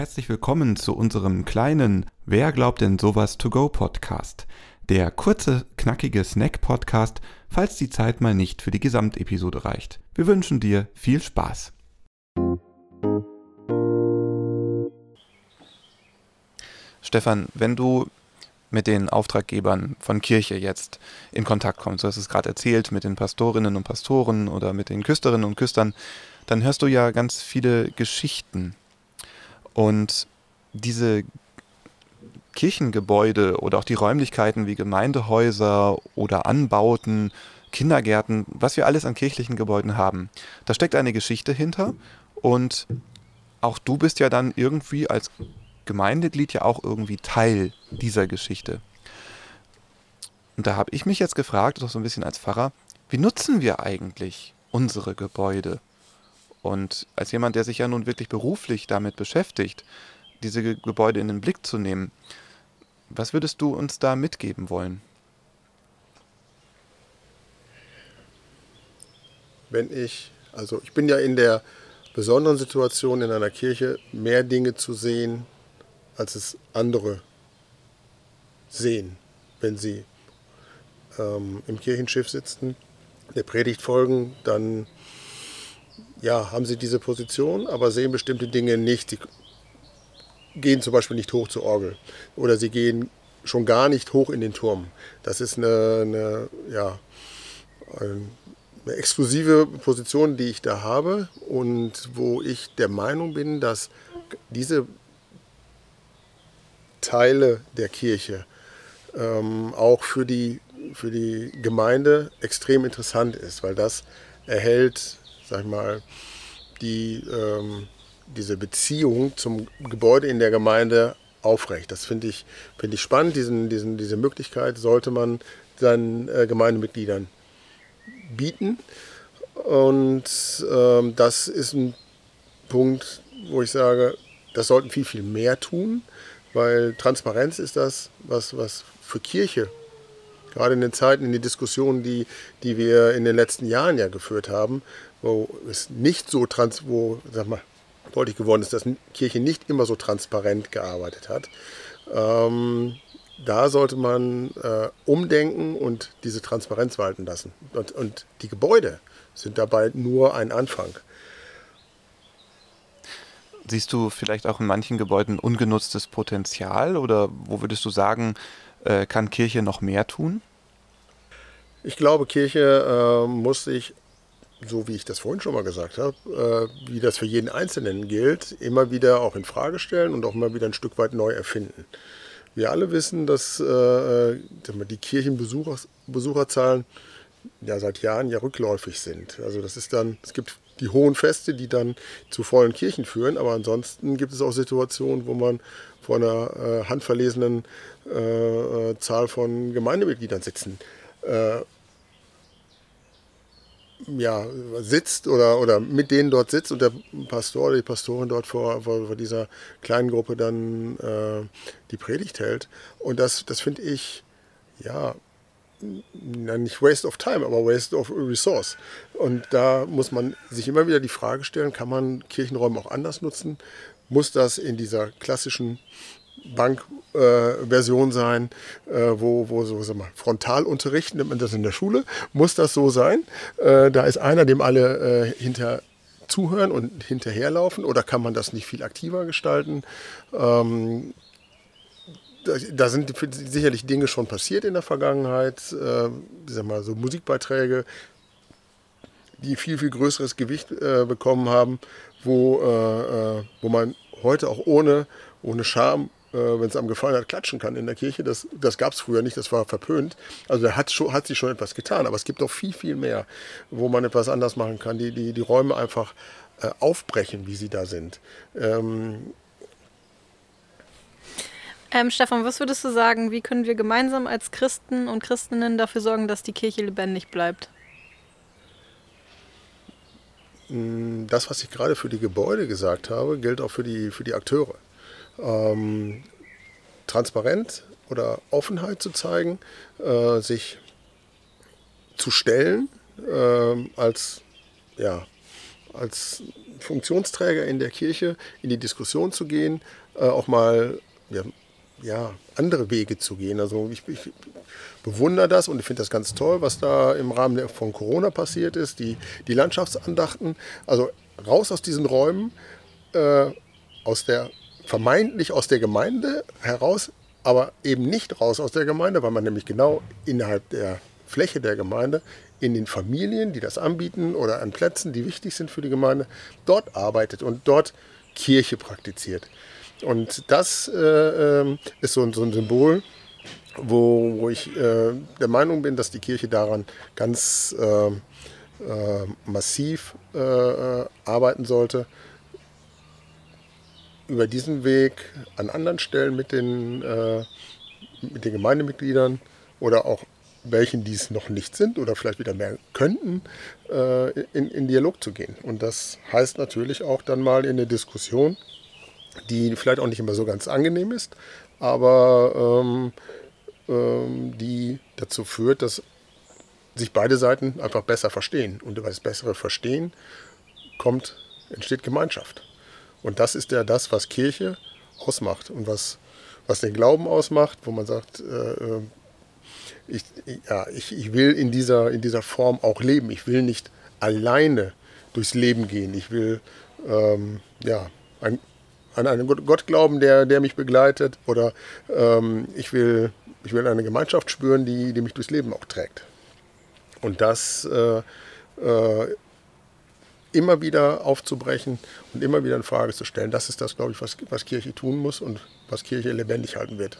Herzlich willkommen zu unserem kleinen Wer glaubt denn sowas to go Podcast. Der kurze, knackige Snack-Podcast, falls die Zeit mal nicht für die Gesamtepisode reicht. Wir wünschen dir viel Spaß. Stefan, wenn du mit den Auftraggebern von Kirche jetzt in Kontakt kommst, du hast es gerade erzählt, mit den Pastorinnen und Pastoren oder mit den Küsterinnen und Küstern, dann hörst du ja ganz viele Geschichten. Und diese Kirchengebäude oder auch die Räumlichkeiten wie Gemeindehäuser oder Anbauten, Kindergärten, was wir alles an kirchlichen Gebäuden haben, da steckt eine Geschichte hinter und auch du bist ja dann irgendwie als Gemeindeglied ja auch irgendwie Teil dieser Geschichte. Und da habe ich mich jetzt gefragt, auch so ein bisschen als Pfarrer, wie nutzen wir eigentlich unsere Gebäude? Und als jemand, der sich ja nun wirklich beruflich damit beschäftigt, diese Gebäude in den Blick zu nehmen, was würdest du uns da mitgeben wollen? Wenn ich, also ich bin ja in der besonderen Situation in einer Kirche, mehr Dinge zu sehen, als es andere sehen, wenn sie ähm, im Kirchenschiff sitzen, der Predigt folgen, dann ja, haben sie diese Position, aber sehen bestimmte Dinge nicht. Sie gehen zum Beispiel nicht hoch zur Orgel oder sie gehen schon gar nicht hoch in den Turm. Das ist eine, eine ja, eine exklusive Position, die ich da habe und wo ich der Meinung bin, dass diese Teile der Kirche ähm, auch für die, für die Gemeinde extrem interessant ist, weil das erhält, sag ich mal, die, ähm, diese Beziehung zum Gebäude in der Gemeinde aufrecht. Das finde ich, find ich spannend. Diesen, diesen, diese Möglichkeit sollte man seinen äh, Gemeindemitgliedern bieten. Und ähm, das ist ein Punkt, wo ich sage, das sollten viel, viel mehr tun. Weil Transparenz ist das, was, was für Kirche, gerade in den Zeiten, in den Diskussionen, die, die wir in den letzten Jahren ja geführt haben, wo es nicht so trans, wo, sag mal, deutlich geworden ist, dass Kirche nicht immer so transparent gearbeitet hat. Ähm, da sollte man äh, umdenken und diese Transparenz walten lassen. Und, und die Gebäude sind dabei nur ein Anfang. Siehst du vielleicht auch in manchen Gebäuden ungenutztes Potenzial oder wo würdest du sagen, äh, kann Kirche noch mehr tun? Ich glaube, Kirche äh, muss sich, so wie ich das vorhin schon mal gesagt habe, äh, wie das für jeden Einzelnen gilt, immer wieder auch in Frage stellen und auch immer wieder ein Stück weit neu erfinden. Wir alle wissen, dass äh, die Kirchenbesucherzahlen ja seit Jahren ja rückläufig sind. Also das ist dann, es gibt die hohen Feste, die dann zu vollen Kirchen führen. Aber ansonsten gibt es auch Situationen, wo man vor einer äh, handverlesenen äh, Zahl von Gemeindemitgliedern sitzen. Äh, ja, sitzt oder, oder mit denen dort sitzt und der Pastor oder die Pastorin dort vor, vor, vor dieser kleinen Gruppe dann äh, die Predigt hält. Und das, das finde ich, ja, nicht Waste of Time, aber Waste of Resource. Und da muss man sich immer wieder die Frage stellen, kann man Kirchenräume auch anders nutzen? Muss das in dieser klassischen Bankversion äh, sein, äh, wo, wo so sag mal, Frontalunterricht, nennt man das in der Schule, muss das so sein? Äh, da ist einer, dem alle äh, hinter zuhören und hinterherlaufen oder kann man das nicht viel aktiver gestalten? Ähm, da sind sicherlich Dinge schon passiert in der Vergangenheit. Äh, sag mal, so Musikbeiträge, die viel, viel größeres Gewicht äh, bekommen haben, wo, äh, äh wo man heute auch ohne, ohne Scham, äh, wenn es einem gefallen hat, klatschen kann in der Kirche. Das, das gab es früher nicht, das war verpönt. Also da hat, hat sich schon etwas getan, aber es gibt noch viel, viel mehr, wo man etwas anders machen kann, die, die, die Räume einfach äh, aufbrechen, wie sie da sind. Ähm, ähm, Stefan, was würdest du sagen, wie können wir gemeinsam als Christen und Christinnen dafür sorgen, dass die Kirche lebendig bleibt? Mm, das, was ich gerade für die Gebäude gesagt habe, gilt auch für die, für die Akteure. Ähm, transparent oder Offenheit zu zeigen, äh, sich zu stellen äh, als, ja, als Funktionsträger in der Kirche in die Diskussion zu gehen, äh, auch mal ja, ja, andere Wege zu gehen. Also ich, ich bewundere das und ich finde das ganz toll, was da im Rahmen von Corona passiert ist, die, die Landschaftsandachten. Also raus aus diesen Räumen, äh, aus der vermeintlich aus der Gemeinde heraus, aber eben nicht raus aus der Gemeinde, weil man nämlich genau innerhalb der Fläche der Gemeinde in den Familien, die das anbieten oder an Plätzen, die wichtig sind für die Gemeinde, dort arbeitet und dort Kirche praktiziert. Und das äh, ähm, ist so, so, ein Symbol, wo, wo ich äh, der Meinung bin, dass die Kirche daran ganz äh, äh massiv äh, äh, arbeiten sollte. Über diesen Weg an anderen Stellen mit den, mit den Gemeindemitgliedern oder auch welchen die es noch nicht sind oder vielleicht wieder mehr könnten, in, in Dialog zu gehen. Und das heißt natürlich auch dann mal in der Diskussion die vielleicht auch nicht immer so ganz angenehm ist, aber ähm, ähm, die dazu führt, dass sich beide Seiten einfach besser verstehen. Und über das bessere Verstehen kommt, entsteht Gemeinschaft. Und das ist ja das, was Kirche ausmacht und was, was den Glauben ausmacht, wo man sagt, äh, äh ich, ja, ich, ich will in dieser, in dieser Form auch leben. Ich will nicht alleine durchs Leben gehen. Ich will ähm, ja, ein, an einen Gott glauben, der, der mich begleitet. Oder ähm, ich, will, ich will eine Gemeinschaft spüren, die, die mich durchs Leben auch trägt. Und das äh, äh, immer wieder aufzubrechen und immer wieder in Frage zu stellen, das ist das, glaube ich, was, was Kirche tun muss und was Kirche lebendig halten wird.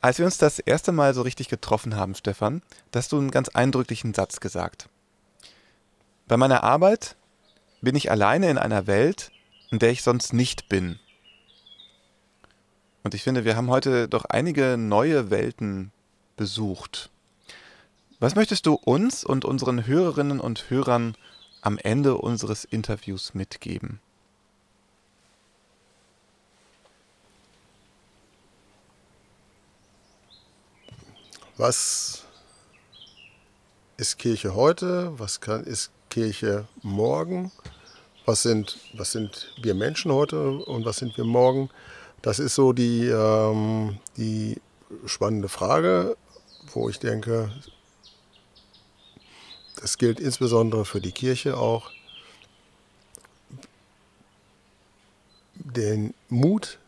Als wir uns das erste Mal so richtig getroffen haben, Stefan, hast du einen ganz eindrücklichen Satz gesagt. Bei meiner Arbeit bin ich alleine in einer Welt, in der ich sonst nicht bin. Und ich finde, wir haben heute doch einige neue Welten besucht. Was möchtest du uns und unseren Hörerinnen und Hörern am Ende unseres Interviews mitgeben? Was ist Kirche heute? Was kann, ist Kirche morgen? Was sind, was sind wir Menschen heute und was sind wir morgen? Das ist so die, ähm, die spannende Frage, wo ich denke, das gilt insbesondere für die Kirche auch, den Mut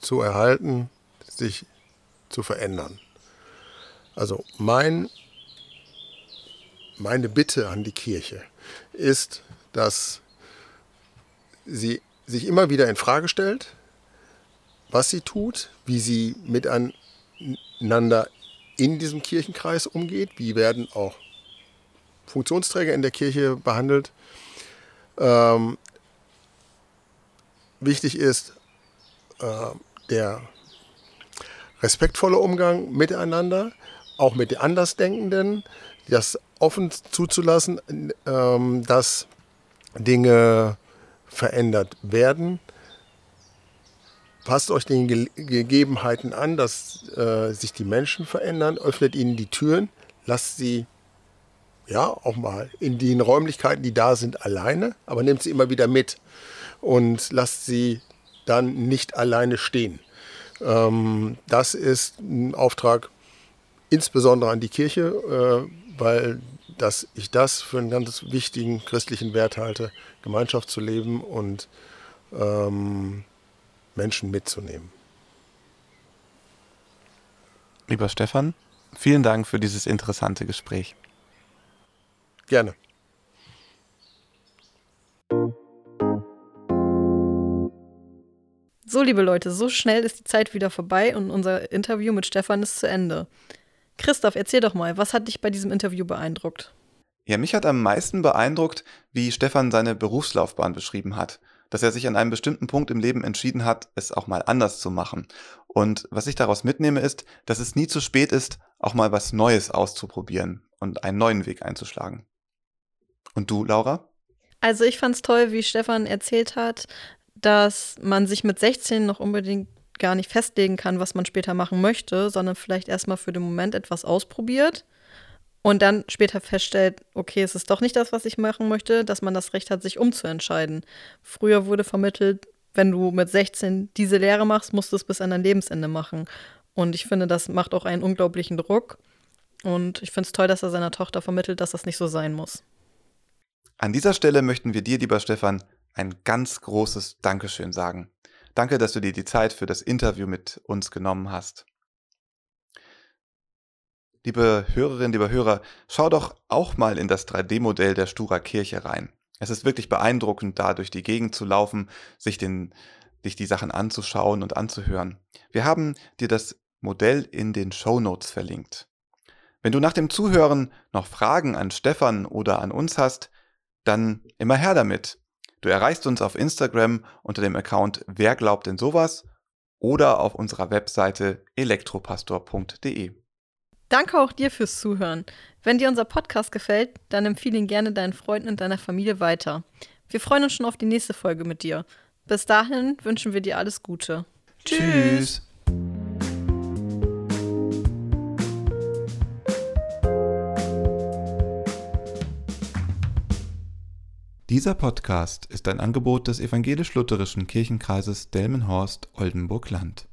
zu erhalten, sich zu verändern. Also mein, meine Bitte an die Kirche ist, dass sie sich immer wieder in Frage stellt, was sie tut, wie sie miteinander in diesem Kirchenkreis umgeht, wie werden auch Funktionsträger in der Kirche behandelt. Ähm, wichtig ist äh, der respektvolle Umgang miteinander, auch mit den Andersdenkenden, das offen zuzulassen, ähm, dass Dinge verändert werden. Passt euch den Ge Gegebenheiten an, dass äh, sich die Menschen verändern, öffnet ihnen die Türen, lasst sie ja auch mal in den Räumlichkeiten, die da sind, alleine, aber nehmt sie immer wieder mit und lasst sie dann nicht alleine stehen. Ähm, das ist ein Auftrag insbesondere an die Kirche, äh, weil dass ich das für einen ganz wichtigen christlichen Wert halte, Gemeinschaft zu leben und ähm, Menschen mitzunehmen. Lieber Stefan, vielen Dank für dieses interessante Gespräch. Gerne. So, liebe Leute, so schnell ist die Zeit wieder vorbei und unser Interview mit Stefan ist zu Ende. Christoph, erzähl doch mal, was hat dich bei diesem Interview beeindruckt? Ja, mich hat am meisten beeindruckt, wie Stefan seine Berufslaufbahn beschrieben hat. Dass er sich an einem bestimmten Punkt im Leben entschieden hat, es auch mal anders zu machen. Und was ich daraus mitnehme, ist, dass es nie zu spät ist, auch mal was Neues auszuprobieren und einen neuen Weg einzuschlagen. Und du, Laura? Also ich fand es toll, wie Stefan erzählt hat, dass man sich mit 16 noch unbedingt gar nicht festlegen kann, was man später machen möchte, sondern vielleicht erstmal für den Moment etwas ausprobiert und dann später feststellt, okay, es ist doch nicht das, was ich machen möchte, dass man das Recht hat, sich umzuentscheiden. Früher wurde vermittelt, wenn du mit 16 diese Lehre machst, musst du es bis an dein Lebensende machen. Und ich finde, das macht auch einen unglaublichen Druck. Und ich finde es toll, dass er seiner Tochter vermittelt, dass das nicht so sein muss. An dieser Stelle möchten wir dir, lieber Stefan, ein ganz großes Dankeschön sagen. Danke, dass du dir die Zeit für das Interview mit uns genommen hast. Liebe Hörerinnen, lieber Hörer, schau doch auch mal in das 3D-Modell der Stura Kirche rein. Es ist wirklich beeindruckend, da durch die Gegend zu laufen, sich, den, sich die Sachen anzuschauen und anzuhören. Wir haben dir das Modell in den Show Notes verlinkt. Wenn du nach dem Zuhören noch Fragen an Stefan oder an uns hast, dann immer her damit. Du erreichst uns auf Instagram unter dem Account Wer glaubt denn sowas oder auf unserer Webseite elektropastor.de. Danke auch dir fürs Zuhören. Wenn dir unser Podcast gefällt, dann empfehle ihn gerne deinen Freunden und deiner Familie weiter. Wir freuen uns schon auf die nächste Folge mit dir. Bis dahin wünschen wir dir alles Gute. Tschüss. Dieser Podcast ist ein Angebot des evangelisch-lutherischen Kirchenkreises Delmenhorst-Oldenburg-Land.